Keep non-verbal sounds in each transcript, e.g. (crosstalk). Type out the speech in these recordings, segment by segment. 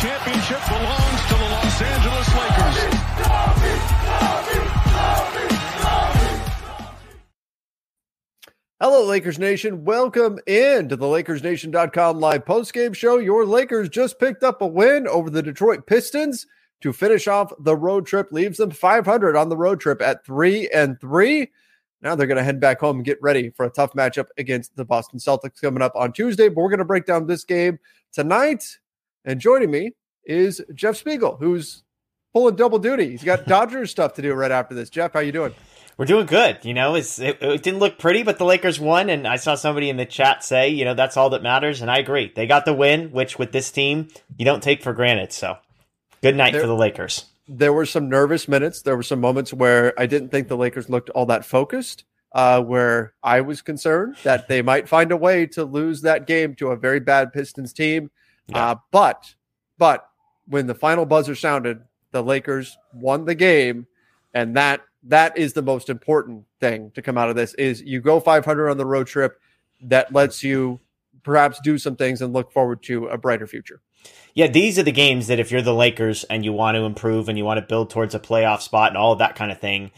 Belongs to the Los Angeles Lakers. Hello, Lakers Nation. Welcome in to the LakersNation.com live postgame show. Your Lakers just picked up a win over the Detroit Pistons to finish off the road trip, leaves them 500 on the road trip at three and three. Now they're going to head back home and get ready for a tough matchup against the Boston Celtics coming up on Tuesday. But we're going to break down this game tonight. And joining me is Jeff Spiegel, who's pulling double duty. He's got (laughs) Dodgers stuff to do right after this. Jeff, how you doing? We're doing good. You know, it, it didn't look pretty, but the Lakers won. And I saw somebody in the chat say, you know, that's all that matters. And I agree. They got the win, which with this team, you don't take for granted. So good night there, for the Lakers. There were some nervous minutes. There were some moments where I didn't think the Lakers looked all that focused, uh, where I was concerned that they might find a way to lose that game to a very bad Pistons team. Yeah. Uh, but, but when the final buzzer sounded, the Lakers won the game, and that that is the most important thing to come out of this is you go 500 on the road trip that lets you perhaps do some things and look forward to a brighter future. Yeah, these are the games that if you're the Lakers and you want to improve and you want to build towards a playoff spot and all of that kind of thing,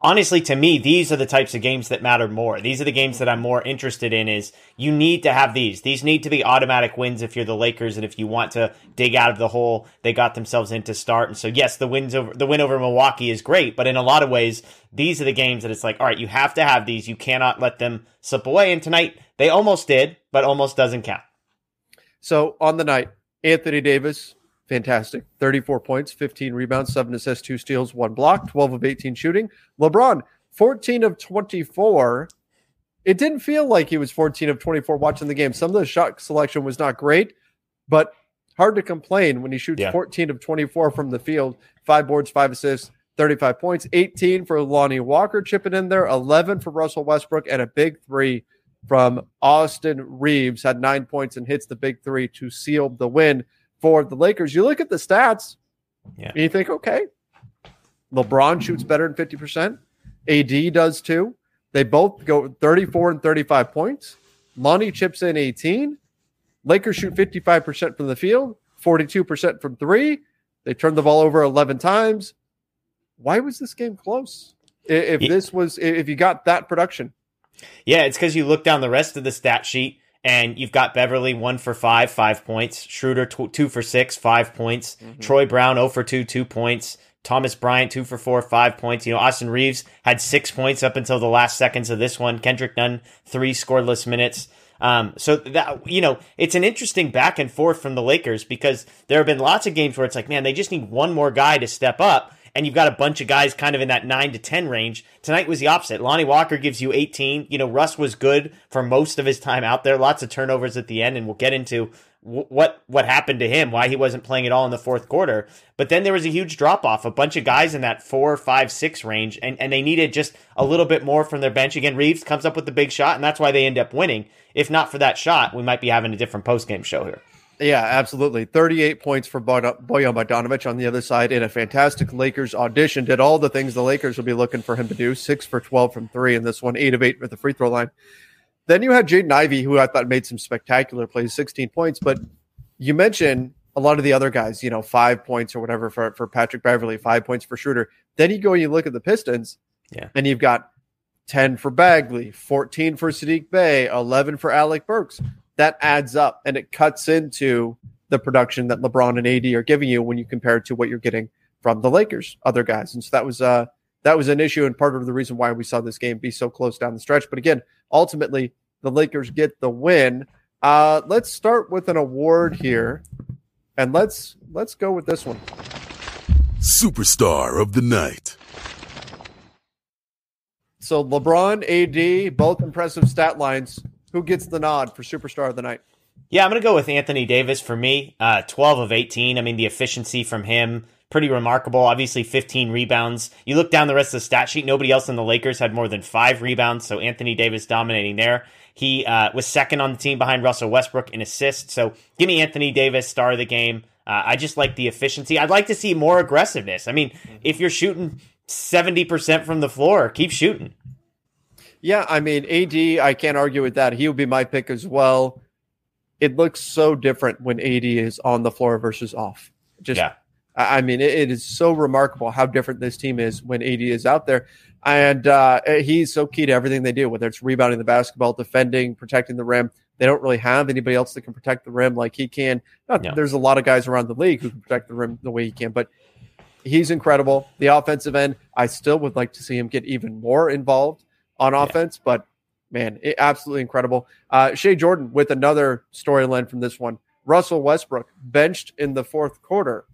honestly to me these are the types of games that matter more. These are the games that i'm more interested in is you need to have these. These need to be automatic wins if you're the lakers and if you want to dig out of the hole they got themselves into start. And so yes the wins over the win over milwaukee is great but in a lot of ways these are the games that it's like all right you have to have these. You cannot let them slip away. And tonight they almost did but almost doesn't count. So on the night anthony davis fantastic. 34 points, 15 rebounds, 7 assists, 2 steals, 1 block, 12 of 18 shooting. LeBron, 14 of 24. It didn't feel like he was 14 of 24 watching the game. Some of the shot selection was not great, but hard to complain when he shoots yeah. 14 of 24 from the field, 5 boards, 5 assists, 35 points, 18 for Lonnie Walker chipping in there, 11 for Russell Westbrook, and a big 3 from Austin Reaves, had 9 points and hits the big 3 to seal the win for the Lakers. You look at the stats, yeah. and you think, okay, LeBron shoots better than 50%. AD does too. They both go 34 and 35 points. Lonnie chips in 18. Lakers shoot 55% from the field, 42% from three. They turned the ball over 11 times. Why was this game close? If this was, if you got that production. Yeah, it's because you look down the rest of the stat sheet and you've got Beverley one for five, five points. Schroeder tw- two for six, five points. Mm-hmm. Troy Brown 0 for two, two points. Thomas Bryant two for four, five points. You know, Austin Reaves had six points up until the last seconds of this one. Kendrick Nunn three scoreless minutes. Um, so that you know, it's an interesting back and forth from the Lakers because there have been lots of games where it's like, man, they just need one more guy to step up and you've got a bunch of guys kind of in that 9 to 10 range. Tonight was the opposite. Lonnie Walker gives you 18. You know, Russ was good for most of his time out there. Lots of turnovers at the end, and we'll get into what what happened to him, why he wasn't playing at all in the fourth quarter. But then there was a huge drop off, a bunch of guys in that four, five, six range, and, and they needed just a little bit more from their bench. Again, Reaves comes up with the big shot, and that's why they end up winning. If not for that shot, we might be having a different post game show here. Yeah, absolutely. 38 points for Bojan Bogdanovic on the other side in a fantastic Lakers audition. Did all the things the Lakers will be looking for him to do. Six for 12 from three in this one, eight of eight with the free throw line. Then you had Jaden Ivey, who I thought made some spectacular plays, 16 points. But you mentioned a lot of the other guys, you know, five points or whatever for, for Patrick Beverley, five points for Schroeder. Then you go and you look at the Pistons, yeah, and you've got 10 for Bagley, 14 for Saddiq Bey, 11 for Alec Burks. That adds up and it cuts into the production that LeBron and AD are giving you when you compare it to what you're getting from the Lakers, other guys. And so that was uh that was an issue and part of the reason why we saw this game be so close down the stretch. But again, ultimately the Lakers get the win. Uh let's start with an award here. And let's let's go with this one. Superstar of the night. So LeBron, AD, both impressive stat lines. Who gets the nod for superstar of the night? Yeah, I'm going to go with Anthony Davis for me. Uh, 12 of 18. I mean, the efficiency from him, pretty remarkable. Obviously, 15 rebounds. You look down the rest of the stat sheet, nobody else in the Lakers had more than five rebounds, so Anthony Davis dominating there. He uh, was second on the team behind Russell Westbrook in assists. So give me Anthony Davis, star of the game. Uh, I just like the efficiency. I'd like to see more aggressiveness. I mean, if you're shooting 70% from the floor, keep shooting. Yeah, I mean, AD, I can't argue with that. He would be my pick as well. It looks so different when AD is on the floor versus off. Just, Yeah. I mean, it, it is so remarkable how different this team is when AD is out there. And uh, he's so key to everything they do, whether it's rebounding the basketball, defending, protecting the rim. They don't really have anybody else that can protect the rim like he can. Not No. There's a lot of guys around the league who can protect the rim the way he can, but he's incredible. The offensive end, I still would like to see him get even more involved on offense, but man, it, absolutely incredible. Uh, Shea Jordan with another storyline from this one. Russell Westbrook benched in the fourth quarter.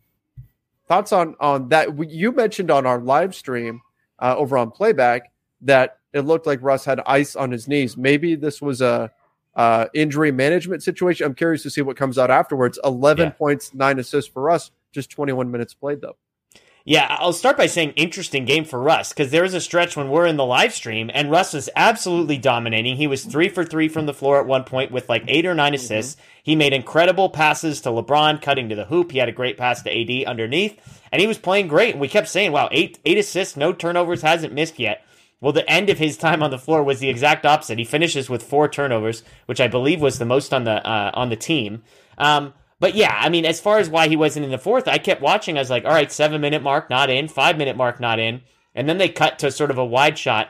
Thoughts on on that? You mentioned on our live stream uh, over on playback that it looked like Russ had ice on his knees. Maybe this was a uh, injury management situation. I'm curious to see what comes out afterwards. 11 Yeah. points, nine assists for Russ, just 21 minutes played though. Yeah, I'll start by saying interesting game for Russ because there was a stretch when we're in the live stream and Russ was absolutely dominating. He was three for three from the floor at one point with like eight or 9 assists. He made incredible passes to LeBron, cutting to the hoop. He had a great pass to AD underneath, and he was playing great. And we kept saying, "Wow, eight eight assists, no turnovers, hasn't missed yet." Well, the end of his time on the floor was the exact opposite. He finishes with four turnovers, which I believe was the most on the uh, on the team. Um, but yeah, I mean, as far as why he wasn't in the fourth, I kept watching. I was like, all right, seven minute mark, not in. Five minute mark, not in. And then they cut to sort of a wide shot,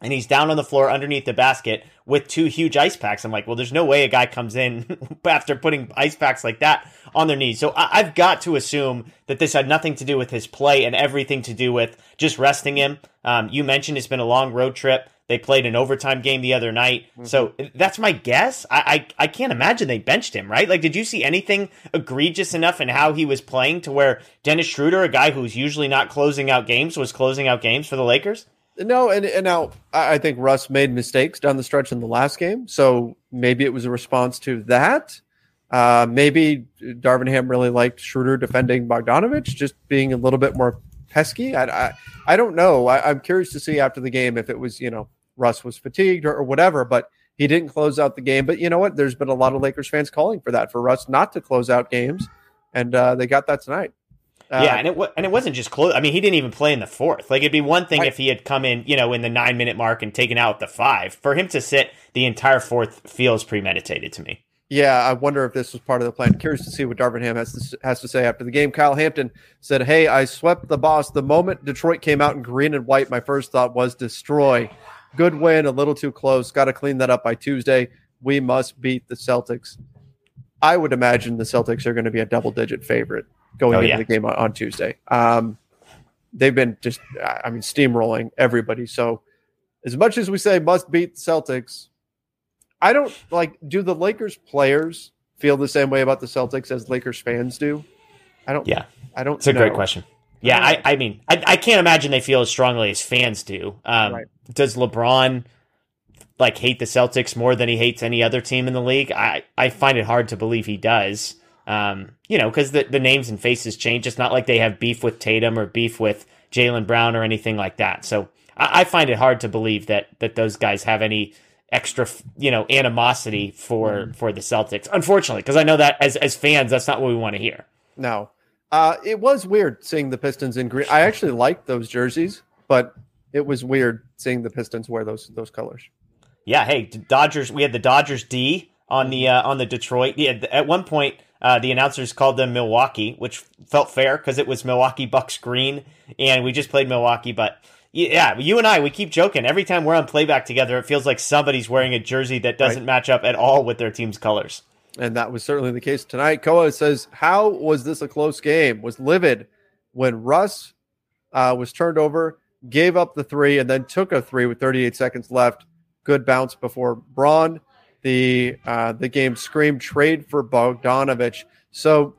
and he's down on the floor underneath the basket with two huge ice packs. I'm like, well, there's no way a guy comes in (laughs) after putting ice packs like that on their knees. So I- I've got to assume that this had nothing to do with his play and everything to do with just resting him. Um, you mentioned it's been a long road trip. They played an overtime game the other night. So that's my guess. I, I I can't imagine they benched him, right? Like, did you see anything egregious enough in how he was playing to where Dennis Schroeder, a guy who's usually not closing out games, was closing out games for the Lakers? No, and, and now I I think Russ made mistakes down the stretch in the last game, so maybe it was a response to that. Uh, maybe Darvin Ham really liked Schroeder defending Bogdanovic, just being a little bit more pesky. I I, I don't know. I, I'm curious to see after the game if it was you know Russ was fatigued or, or whatever, but he didn't close out the game. But you know what? There's been a lot of Lakers fans calling for that for Russ not to close out games, and uh, they got that tonight. Uh, yeah, and it wa- and it wasn't just close. I mean, he didn't even play in the fourth. Like it'd be one thing if he had come in, you know, in the nine minute mark and taken out the five. For him to sit the entire fourth feels premeditated to me. Yeah, I wonder if this was part of the plan. Curious to see what Darvin Ham has to, has to say after the game. Kyle Hampton said, "Hey, I swept the boss. The moment Detroit came out in green and white, my first thought was destroy. Good win, a little too close. Got to clean that up by Tuesday. We must beat the Celtics. I would imagine the Celtics are going to be a double digit favorite going Oh, into yeah. the game on, on Tuesday. Um, they've been just, I mean, steamrolling everybody. So, as much as we say must beat the Celtics, I don't like. Do the Lakers players feel the same way about the Celtics as Lakers fans do? I don't. Yeah. I don't. It's a great question. Yeah, I, I mean, I, I can't imagine they feel as strongly as fans do. Um, Right. Does LeBron like hate the Celtics more than he hates any other team in the league? I, I find it hard to believe he does. Um, you know, because the, the names and faces change. It's not like they have beef with Tatum or beef with Jaylen Brown or anything like that. So I, I find it hard to believe that that those guys have any extra, you know, animosity for for the Celtics. Unfortunately, because I know that as as fans, that's not what we want to hear. No. Uh, it was weird seeing the Pistons in green. I actually liked those jerseys, but it was weird seeing the Pistons wear those those colors. Yeah, hey, Dodgers. We had the Dodgers D on the uh, on the Detroit. Yeah, at one point, uh, the announcers called them Milwaukee, which felt fair because it was Milwaukee Bucks green, and we just played Milwaukee. But Yeah, you and I, we keep joking. Every time we're on playback together, it feels like somebody's wearing a jersey that doesn't Right. match up at all with their team's colors. And that was certainly the case tonight. Koa says, How was this a close game? Was livid when Russ uh, was turned over, gave up the three, and then took a three with 38 seconds left. Good bounce before Braun. The uh, the game screamed trade for Bogdanovic. So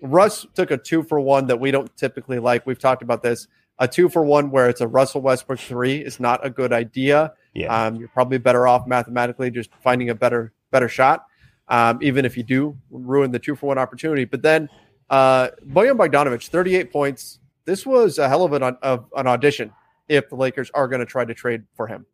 Russ took a two for one that we don't typically like. We've talked about this. A two for one where it's a Russell Westbrook three is not a good idea. Yeah. Um, you're probably better off mathematically just finding a better better shot, um, even if you do ruin the two for one opportunity. But then uh, Bojan Bogdanovic, 38 points. This was a hell of an of an audition if the Lakers are going to try to trade for him.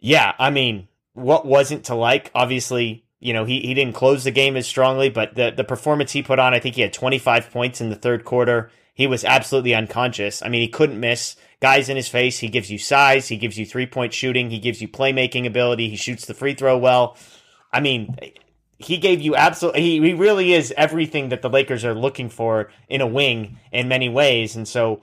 Yeah, I mean, what wasn't to like? Obviously, you know, he, he didn't close the game as strongly, but the, the performance he put on, I think he had 25 points in the third quarter. He was absolutely unconscious. I mean, he couldn't miss. Guys in his face. He gives you size. He gives you three point shooting. He gives you playmaking ability. He shoots the free throw well. I mean, he gave you absolutely, he, he really is everything that the Lakers are looking for in a wing in many ways. And so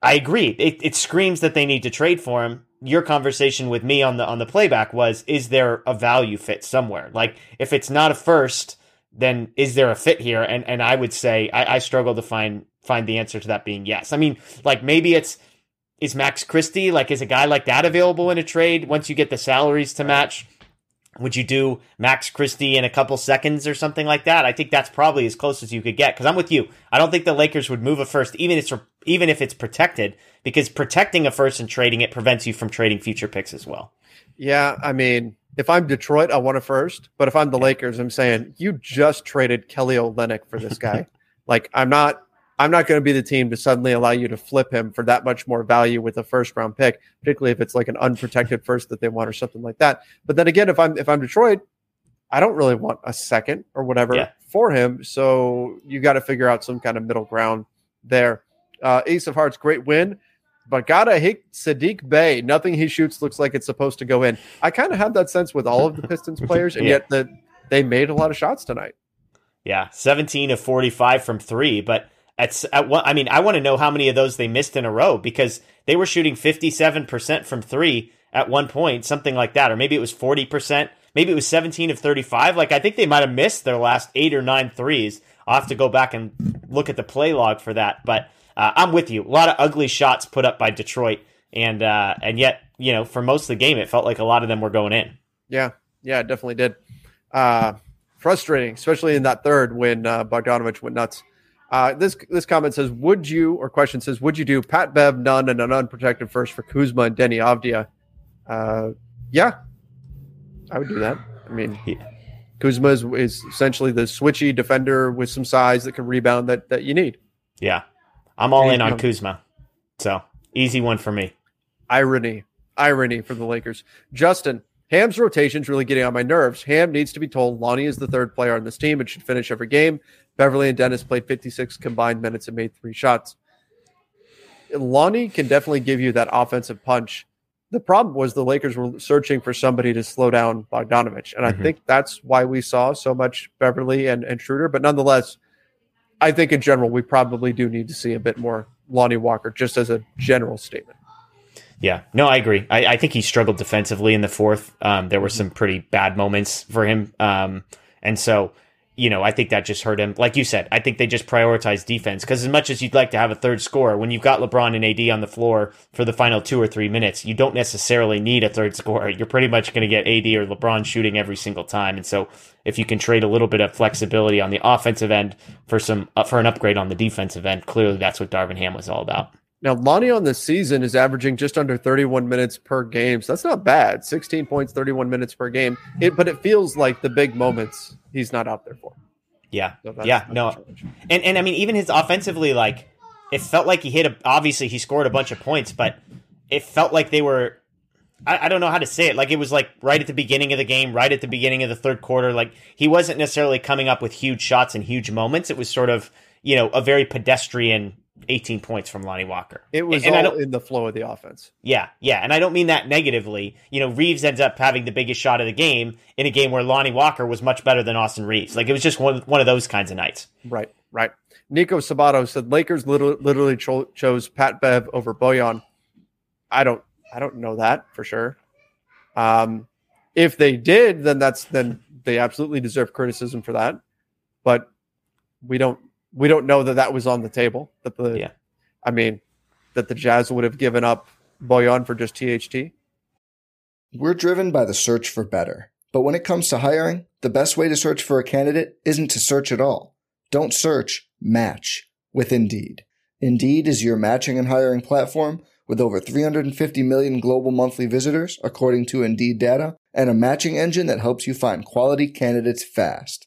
I agree. It, it screams that they need to trade for him. Your conversation with me on the on the playback was: Is there a value fit somewhere? Like, if it's not a first, then is there a fit here? And and I would say I, I struggle to find find the answer to that being yes. I mean, like maybe it's is Max Christie like is a guy like that available in a trade once you get the salaries to match? Would you do Max Christie in a couple seconds or something like that? I think that's probably as close as you could get. Because I'm with you. I don't think the Lakers would move a first, even if it's even if it's protected, because protecting a first and trading it prevents you from trading future picks as well. Yeah, I mean, if I'm Detroit, I want a first. But if I'm the Lakers, I'm saying you just traded Kelly Olynyk for this guy. (laughs) like, I'm not, I'm not going to be the team to suddenly allow you to flip him for that much more value with a first round pick, particularly if it's like an unprotected first that they want or something like that. But then again, if I'm if I'm Detroit, I don't really want a second or whatever Yeah. for him. So you got to figure out some kind of middle ground there. Uh, Ace of Hearts, great win. But gotta hate Saddiq Bey. Nothing he shoots looks like it's supposed to go in. I kind of had that sense with all of the Pistons (laughs) players, and Yeah. yet that they made a lot of shots tonight. Yeah, 17 of 45 from three, but at, at I mean, I want to know how many of those they missed in a row because they were shooting 57% from three at one point, something like that, or maybe it was 40%, maybe it was 17 of 35. Like, I think they might have missed their last eight or nine threes. I'll have to go back and look at the play log for that, but uh, I'm with you. A lot of ugly shots put up by Detroit, and uh, and yet, you know, for most of the game, it felt like a lot of them were going in. Yeah, yeah, it definitely did. Uh, frustrating, especially in that third when uh, Bogdanovic went nuts. Uh, this this comment says, "Would you?" or question says, "Would you do Pat Bev, Nunn, and an unprotected first for Kuzma and Deni Avdija?" Uh, yeah, I would do that. I mean, Yeah. Kuzma is, is essentially the switchy defender with some size that can rebound that that you need. Yeah, I'm all in on. Kuzma, so easy one for me. irony irony for the lakers justin ham's rotation's really getting on my nerves ham needs to be told lonnie is the third player on this team and should finish every game Beverley and dennis played 56 combined minutes and made three shots. Lonnie can definitely give you that offensive punch. The problem was the lakers were searching for somebody to slow down Bogdanovic and Mhm. i think that's why we saw so much Beverley and, and schroeder. But nonetheless i think in general we probably do need to see a bit more lonnie walker just as a general statement. Yeah, no, I agree. I, I think he struggled defensively in the fourth. Um, there were some pretty bad moments for him, um, and so you know I think that just hurt him. Like you said, I think they just prioritized defense because as much as you'd like to have a third scorer, when you've got LeBron and AD on the floor for the final two or three minutes, you don't necessarily need a third scorer. You're pretty much going to get AD or LeBron shooting every single time, and so if you can trade a little bit of flexibility on the offensive end for some uh, for an upgrade on the defensive end, clearly that's what Darvin Ham was all about. Now, Lonnie on the season is averaging just under 31 minutes per game. So that's not bad. 16 points, 31 minutes per game. It, but it feels like the big moments he's not out there for. Yeah, So yeah, no, and and I mean even his offensively, like it felt like he hit a. Obviously, he scored a bunch of points, but it felt like they were. I, I don't know how to say it. Like it was like right at the beginning of the game, right at the beginning of the third quarter. Like he wasn't necessarily coming up with huge shots and huge moments. It was sort of you know a very pedestrian. 18 points from Lonnie Walker. It was and all in the flow of the offense. yeah, yeah, and I don't mean that negatively. You know, Reaves ends up having the biggest shot of the game in a game where Lonnie Walker was much better than Austin Reaves. Like it was just one one of those kinds of nights. Right, right. Nico Sabato said Lakers literally, literally cho- chose Pat Bev over Bojan. I don't I don't know that for sure. Um, if they did, then that's then they absolutely deserve criticism for that. But we don't we don't know that that was on the table. That the Yeah. I mean that the Jazz would have given up Bojan for just THT. We're driven by the search for better. But when it comes to hiring, the best way to search for a candidate isn't to search at all. Don't search, match with Indeed. Indeed is your matching and hiring platform with over 350 million global monthly visitors, according to Indeed data, and a matching engine that helps you find quality candidates fast.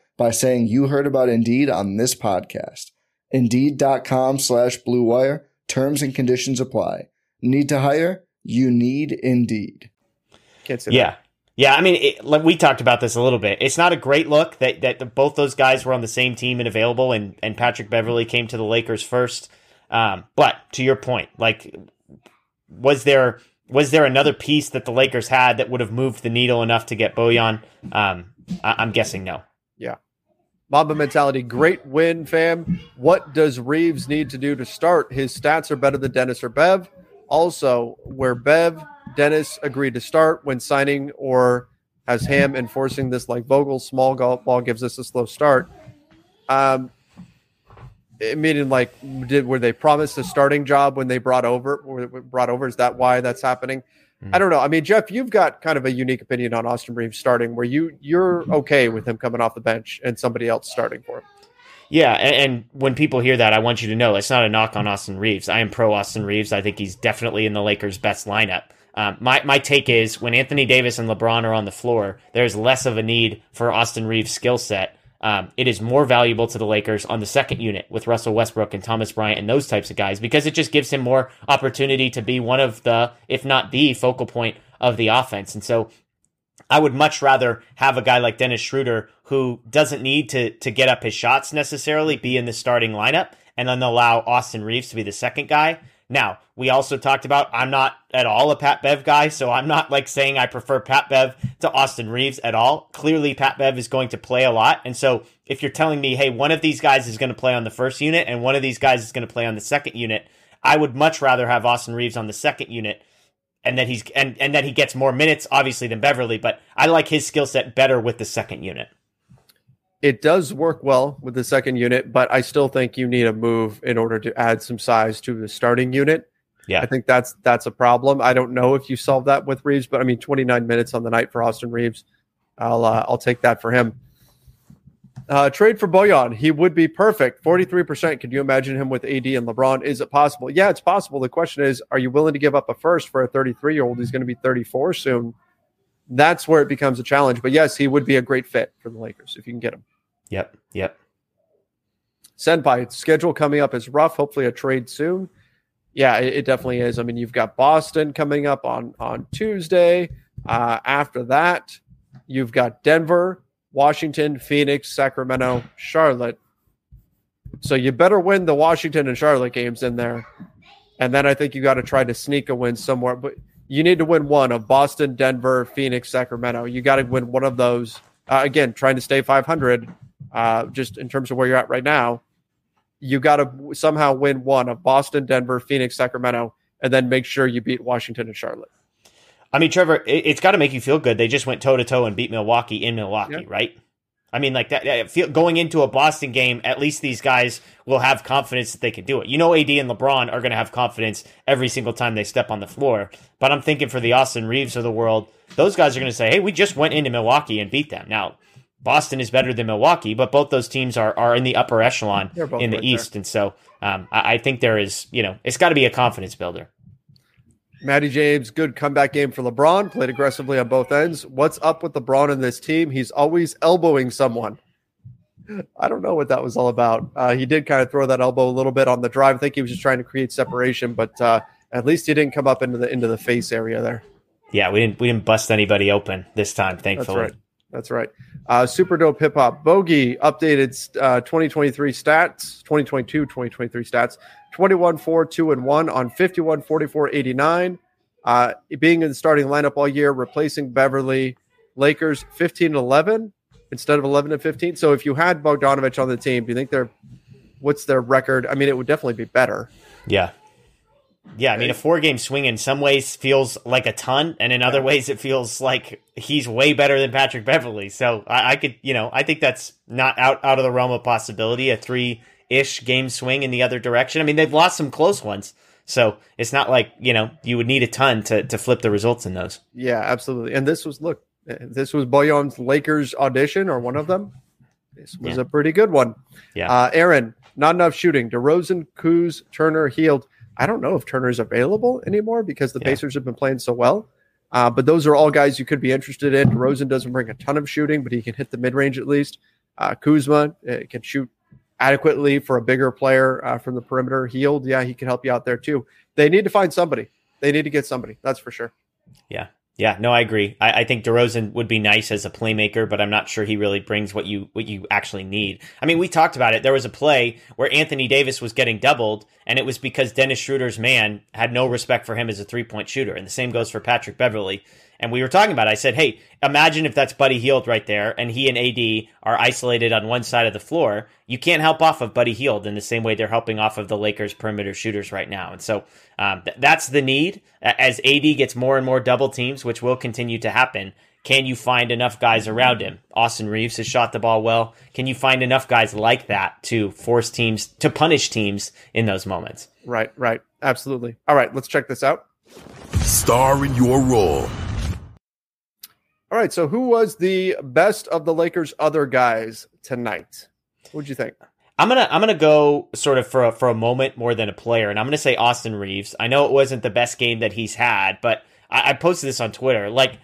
by saying you heard about Indeed on this podcast. Indeed.com slash Blue Wire. Terms and conditions apply. Need to hire? You need Indeed. Can't say Yeah. Yeah, I mean, it, like we talked about this a little bit. It's not a great look that, that the, both those guys were on the same team and available, and, and Patrick Beverley came to the Lakers first. Um, but to your point, like, was there was there another piece that the Lakers had that would have moved the needle enough to get Bojan? Um, I, I'm guessing no. Mamba mentality, great win, fam. What does Reaves need to do to start? His stats are better than Dennis or Bev. Also, where Bev, Dennis agreed to start when signing, or has Ham enforcing this like Vogel, small golf ball gives us a slow start. Um, meaning like, did were they promised a starting job when they brought over? Were brought over? Is that why that's happening? I don't know. I mean, Jeff, you've got kind of a unique opinion on Austin Reaves starting, where you you're okay with him coming off the bench and somebody else starting for him. Yeah, and, and when people hear that, I want you to know it's not a knock on Austin Reaves. I am pro Austin Reaves. I think he's definitely in the Lakers' best lineup. Um, my my take is when Anthony Davis and LeBron are on the floor, there's less of a need for Austin Reaves' skill set. Um, it is more valuable to the Lakers on the second unit with Russell Westbrook and Thomas Bryant and those types of guys because it just gives him more opportunity to be one of the, if not the focal point of the offense. And so I would much rather have a guy like Dennis Schroeder who doesn't need to to get up his shots necessarily be in the starting lineup and then allow Austin Reaves to be the second guy. Now, we also talked about I'm not at all a Pat Bev guy, so I'm not like saying I prefer Pat Bev to Austin Reaves at all. Clearly Pat Bev is going to play a lot. And so if you're telling me, hey, one of these guys is going to play on the first unit and one of these guys is going to play on the second unit, I would much rather have Austin Reaves on the second unit and that he's and, and that he gets more minutes obviously than Beverley, but I like his skill set better with the second unit. It does work well with the second unit, but I still think you need a move in order to add some size to the starting unit. Yeah. I think that's that's a problem. I don't know if you solve that with Reaves, but I mean, 29 minutes on the night for Austin Reaves, I'll uh, I'll take that for him. Uh, trade for Bojan, he would be perfect. 43%. Could you imagine him with AD and LeBron? Is it possible? Yeah, it's possible. The question is, are you willing to give up a first for a 33 year old who's going to be 34 soon? That's where it becomes a challenge. But yes, he would be a great fit for the Lakers if you can get him. Yep. Yep. Senpai, schedule coming up is rough. Hopefully, a trade soon. Yeah, it, it definitely is. I mean, you've got Boston coming up on on Tuesday. Uh, after that, you've got Denver, Washington, Phoenix, Sacramento, Charlotte. So you better win the Washington and Charlotte games in there, and then I think you got to try to sneak a win somewhere. But you need to win one of Boston, Denver, Phoenix, Sacramento. You got to win one of those. Uh, again, trying to stay 500, uh, just in terms of where you're at right now you got to somehow win one of Boston, Denver, Phoenix, Sacramento, and then make sure you beat Washington and Charlotte. I mean, Trevor, it, it's got to make you feel good. They just went toe to toe and beat Milwaukee in Milwaukee, Yeah. right? I mean, like that. Feel, going into a Boston game, at least these guys will have confidence that they can do it. You know, AD and LeBron are going to have confidence every single time they step on the floor. But I'm thinking for the Austin Reaves of the world, those guys are going to say, "Hey, we just went into Milwaukee and beat them." Now, Boston is better than Milwaukee, but both those teams are are in the upper echelon in the right there. East, and so um, I, I think there is, you know, it's got to be a confidence builder. Matty James, good comeback game for LeBron, played aggressively on both ends. What's up with LeBron and this team? He's always elbowing someone. I don't know what that was all about. Uh, he did kind of throw that elbow a little bit on the drive. I think he was just trying to create separation, but uh, At least he didn't come up into the into the face area there. Yeah, we didn't we didn't bust anybody open this time, thankfully. That's right. That's right. Uh, Super dope hip hop bogey updated uh, 2023 stats, 2022 2023 stats 21 4 2 and 1 on 51 44 89. Uh, being in the starting lineup all year, replacing Beverley Lakers 15 11 instead of 11 and 15. So if you had Bogdanovic on the team, do you think they're what's their record? I mean, it would definitely be better. Yeah. Yeah, I mean, a four game swing in some ways feels like a ton, and in other ways, it feels like he's way better than Patrick Beverley. So I, I could, you know, I think that's not out, out of the realm of possibility. A three ish game swing in the other direction. I mean, they've lost some close ones. So it's not like, you know, you would need a ton to, to flip the results in those. Yeah, absolutely. And this was, look, this was Bojan's Lakers audition or one of them. This was Yeah. a pretty good one. Yeah. Uh, Aaron, not enough shooting. DeRozan, Kuz, Turner, Hield. I don't know if Turner's available anymore because the Yeah. Pacers have been playing so well. Uh, but those are all guys you could be interested in. Rosen doesn't bring a ton of shooting, but he can hit the mid range at least. Uh, Kuzma uh, can shoot adequately for a bigger player uh, from the perimeter. Hield, yeah, he can help you out there too. They need to find somebody. They need to get somebody. That's for sure. Yeah. Yeah, no, I agree. I, I think DeRozan would be nice as a playmaker, but I'm not sure he really brings what you what you actually need. I mean, we talked about it. There was a play where Anthony Davis was getting doubled, and it was because Dennis Schroeder's man had no respect for him as a three point shooter, and the same goes for Patrick Beverley. And we were talking about. It. I said, "Hey, imagine if that's Buddy Hield right there, and he and AD are isolated on one side of the floor. You can't help off of Buddy Hield in the same way they're helping off of the Lakers' perimeter shooters right now. And so um, th- that's the need. As AD gets more and more double teams, which will continue to happen, can you find enough guys around him? Austin Reaves has shot the ball well. Can you find enough guys like that to force teams to punish teams in those moments? Right, right. Absolutely. All right, let's check this out. Star in your role. All right, so who was the best of the Lakers' other guys tonight? What'd you think? I'm gonna I'm gonna go sort of for a, for a moment more than a player, and I'm gonna say Austin Reaves. I know it wasn't the best game that he's had, but I, I posted this on Twitter. Like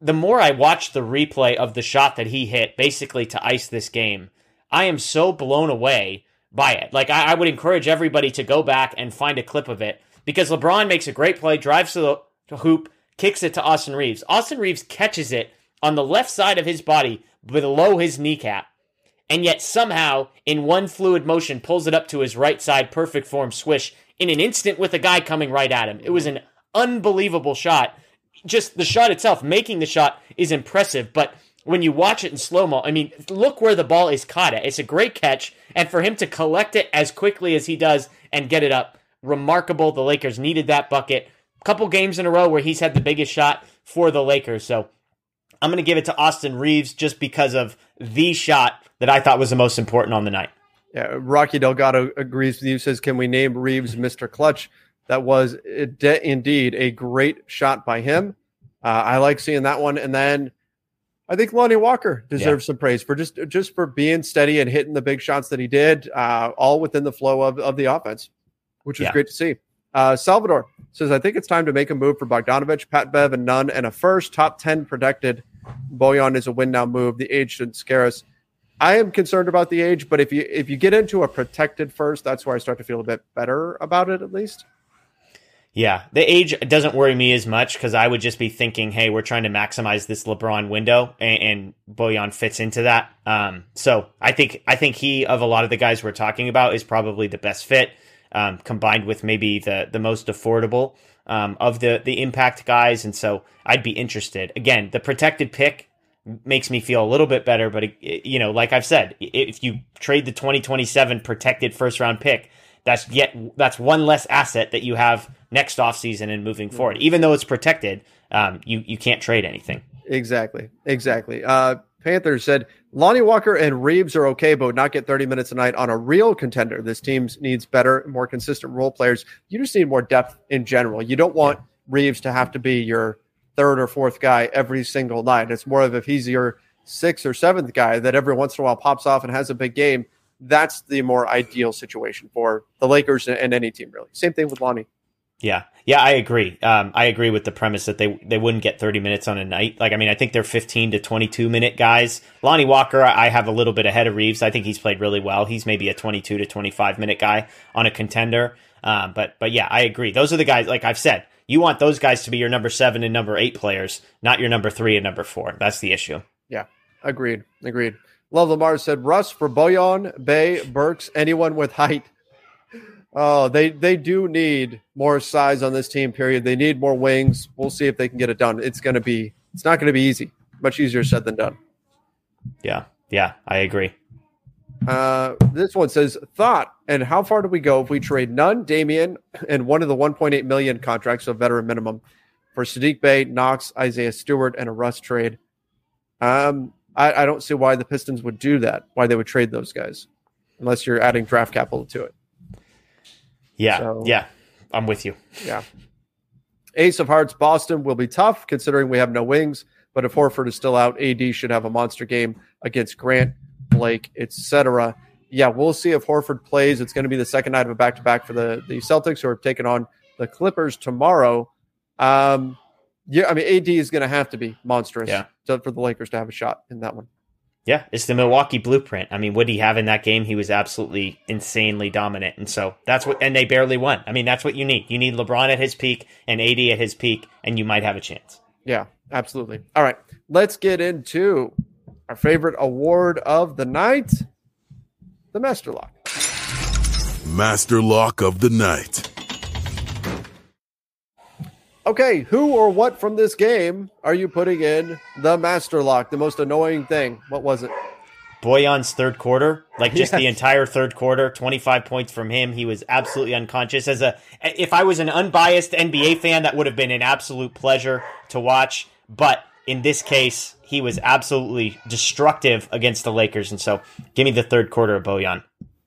the more I watch the replay of the shot that he hit, basically to ice this game, I am so blown away by it. Like I, I would encourage everybody to go back and find a clip of it because LeBron makes a great play, drives to the hoop, kicks it to Austin Reaves. Austin Reaves catches it on the left side of his body below his kneecap and yet somehow in one fluid motion pulls it up to his right side perfect form swish in an instant with a guy coming right at him. It was an unbelievable shot. Just the shot itself making the shot is impressive but when you watch it in slow mo i mean look where the ball is caught at. It's a great catch and for him to collect it as quickly as he does and get it up remarkable. The lakers needed that bucket couple games in a row where he's had the biggest shot for the lakers so I'm going to give it to Austin Reaves just because of the shot that I thought was the most important on the night. Yeah, Rocky Delgado agrees with you. Says, "Can we name Reaves Mr. Clutch?" That was indeed a great shot by him. Uh, I like seeing that one. And then I think Lonnie Walker deserves some praise for just just for being steady and hitting the big shots that he did, uh, all within the flow of, of the offense, which was Yeah. great to see. Uh, Salvador says, "I think it's time to make a move for Bogdanovic, Pat Bev, and Nunn, and a first top ten protected. Bojan is a win now move. The age shouldn't scare us." I am concerned about the age, but if you if you get into a protected first, that's where I start to feel a bit better about it, at least. Yeah, the age doesn't worry me as much because I would just be thinking, hey, we're trying to maximize this LeBron window, and, and Bojan fits into that. Um, so I think I think he of a lot of the guys we're talking about is probably the best fit, um, combined with maybe the the most affordable um, of the the impact guys, and so I'd be interested. Again, the protected pick makes me feel a little bit better, but it, you know, like I've said, if you trade the 2027 protected first round pick, that's yet that's one less asset that you have next offseason and moving forward. Even though it's protected, um, you you can't trade anything. Exactly, exactly. Uh, Panthers said Lonnie Walker and Reaves are okay, but would not get 30 minutes a night on a real contender. This team needs better, more consistent role players. You just need more depth in general. You don't want Reaves to have to be your third or fourth guy every single night. It's more of if he's your sixth or seventh guy that every once in a while pops off and has a big game. That's the more ideal situation for the Lakers and any team, really. Same thing with Lonnie. Yeah, yeah, I agree. Um, I agree with the premise that they they wouldn't get 30 minutes on a night. Like, I mean, I think they're 15 to 22 minute guys. Lonnie Walker, I have a little bit ahead of Reaves. I think he's played really well. He's maybe a 22 to 25 minute guy on a contender. Um, but but yeah, I agree. Those are the guys. Like I've said, you want those guys to be your number seven and number eight players, not your number three and number four. That's the issue. Yeah, agreed. Agreed. Love Lamar said Russ for Bojan, Bey, Burks, anyone with height. Oh, they they do need more size on this team. Period. They need more wings. We'll see if they can get it done. It's going to be. It's not going to be easy. Much easier said than done. Yeah, yeah, I agree. Uh, this one says thought and how far do we go if we trade Nunn, Damian, and one of the 1.8 million contracts, so veteran minimum, for Saddiq Bey, Knox, Isaiah Stewart, and a Russ trade. Um, I, I don't see why the Pistons would do that. Why they would trade those guys, unless you're adding draft capital to it. Yeah, So- yeah, I'm with you. Yeah. Ace of Hearts, Boston will be tough considering we have no wings. But if Horford is still out, AD should have a monster game against Grant, Blake, etc. Yeah, we'll see if Horford plays. It's going to be the second night of a back to back for the, the Celtics who are taking on the Clippers tomorrow. Um, yeah, I mean, AD is going to have to be monstrous Yeah. to- for the Lakers to have a shot in that one. Yeah, it's the Milwaukee blueprint. I mean, what did he have in that game? He was absolutely insanely dominant, and so that's what. And they barely won. I mean, that's what you need. You need LeBron at his peak and AD at his peak, and you might have a chance. Yeah, absolutely. All right, let's get into our favorite award of the night the Master Lock. Master Lock of the Night. Okay, who or what from this game are you putting in the master lock? The most annoying thing. What was it? Bojan's third quarter, like just the entire third quarter, 25 points from him. He was absolutely unconscious. As a if I was an unbiased NBA fan, that would have been an absolute pleasure to watch, but in this case, he was absolutely destructive against the Lakers and so give me the third quarter of Bojan.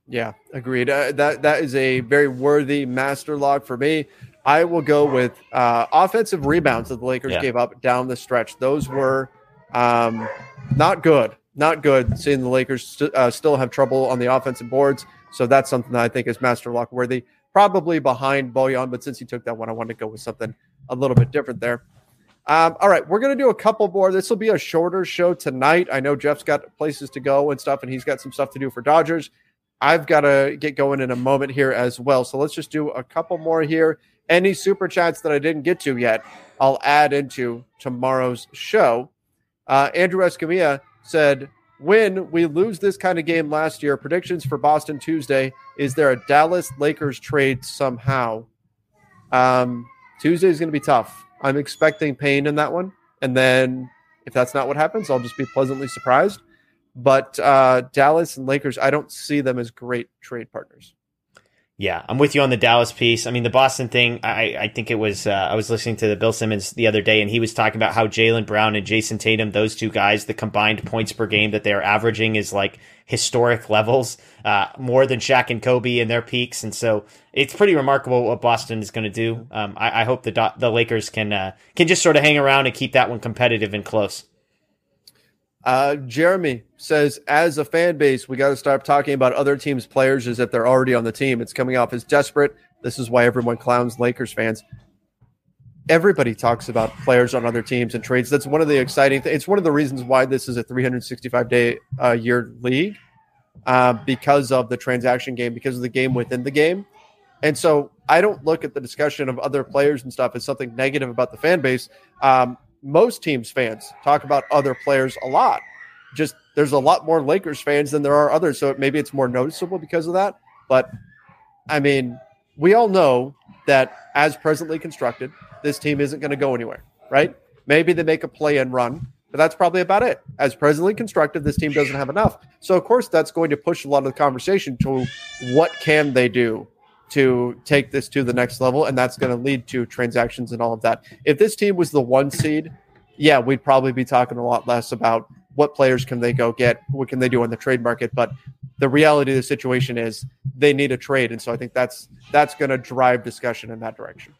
Yeah, agreed. Uh, that that is a very worthy master lock for me. I will go with uh, offensive rebounds that the Lakers Yeah. gave up down the stretch. Those were um, not good. Not good. Seeing the Lakers st- uh, still have trouble on the offensive boards. So that's something that I think is master lock worthy. Probably behind Bojan, but since he took that one, I wanted to go with something a little bit different there. Um, all right, we're going to do a couple more. This will be a shorter show tonight. I know Jeff's got places to go and stuff, and he's got some stuff to do for Dodgers. I've got to get going in a moment here as well. So let's just do a couple more here. Any super chats that I didn't get to yet, I'll add into tomorrow's show. Uh, Andrew Escamilla said, When we lose this kind of game last year, predictions for Boston Tuesday is there a Dallas Lakers trade somehow? Um, Tuesday is going to be tough. I'm expecting pain in that one. And then if that's not what happens, I'll just be pleasantly surprised. But uh, Dallas and Lakers, I don't see them as great trade partners. Yeah, I'm with you on the Dallas piece. I mean, the Boston thing, I, I think it was, uh, I was listening to the Bill Simmons the other day, and he was talking about how Jaylen Brown and Jayson Tatum, those two guys, the combined points per game that they're averaging is like historic levels, uh, more than Shaq and Kobe in their peaks. And so it's pretty remarkable what Boston is going to do. Um, I, I hope the, the Lakers can, uh, can just sort of hang around and keep that one competitive and close. Uh, Jeremy says, as a fan base, we got to start talking about other teams' players as if they're already on the team. It's coming off as desperate. This is why everyone clowns Lakers fans. Everybody talks about players on other teams and trades. That's one of the exciting things. It's one of the reasons why this is a 365 day uh, year league uh, because of the transaction game, because of the game within the game. And so I don't look at the discussion of other players and stuff as something negative about the fan base. Um, most teams fans talk about other players a lot. Just there's a lot more Lakers fans than there are others, so maybe it's more noticeable because of that. But I mean, we all know that as presently constructed, this team isn't going to go anywhere, right? Maybe they make a play and run, but that's probably about it. As presently constructed, this team doesn't have enough. So of course that's going to push a lot of the conversation to what can they do to take this to the next level, and that's going to lead to transactions and all of that. If this team was the one seed, yeah, we'd probably be talking a lot less about what players can they go get, what can they do in the trade market. But the reality of the situation is they need a trade, and so I think that's that's going to drive discussion in that direction.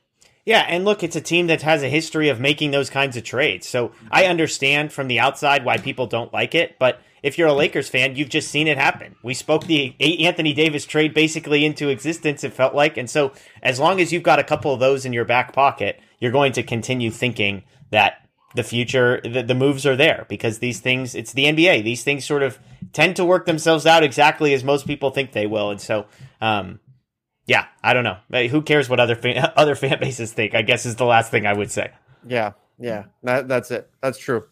Yeah, and look, it's a team that has a history of making those kinds of trades. So I understand from the outside why people don't like it, but if you're a Lakers fan, you've just seen it happen. We spoke the Anthony Davis trade basically into existence, it felt like. And so, as long as you've got a couple of those in your back pocket, you're going to continue thinking that the future, the, the moves are there because these things, it's the NBA. These things sort of tend to work themselves out exactly as most people think they will. And so, um, yeah, I don't know. Who cares what other fan, (laughs) other fan bases think? I guess is the last thing I would say. Yeah, yeah, that, that's it. That's true.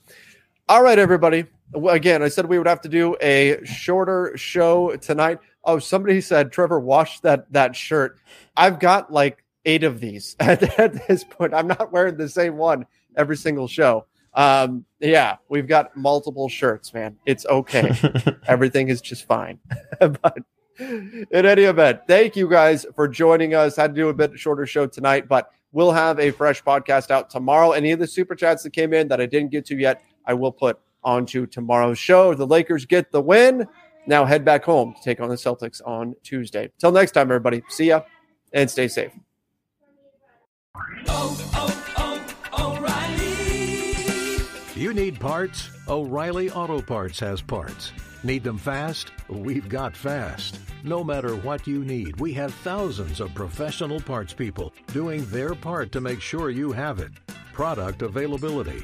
All right, everybody. Again, I said we would have to do a shorter show tonight. Oh, somebody said Trevor washed that that shirt. I've got like eight of these (laughs) at, at this point. I'm not wearing the same one every single show. Um, yeah, we've got multiple shirts, man. It's okay. (laughs) Everything is just fine. (laughs) but in any event, thank you guys for joining us. Had to do a bit shorter show tonight, but we'll have a fresh podcast out tomorrow. Any of the super chats that came in that I didn't get to yet, I will put onto tomorrow's show. The Lakers get the win. Now head back home to take on the Celtics on Tuesday. Till next time, everybody. See ya and stay safe. Oh, oh, oh, O'Reilly. You need parts? O'Reilly Auto Parts has parts. Need them fast? We've got fast. No matter what you need, we have thousands of professional parts people doing their part to make sure you have it. Product availability.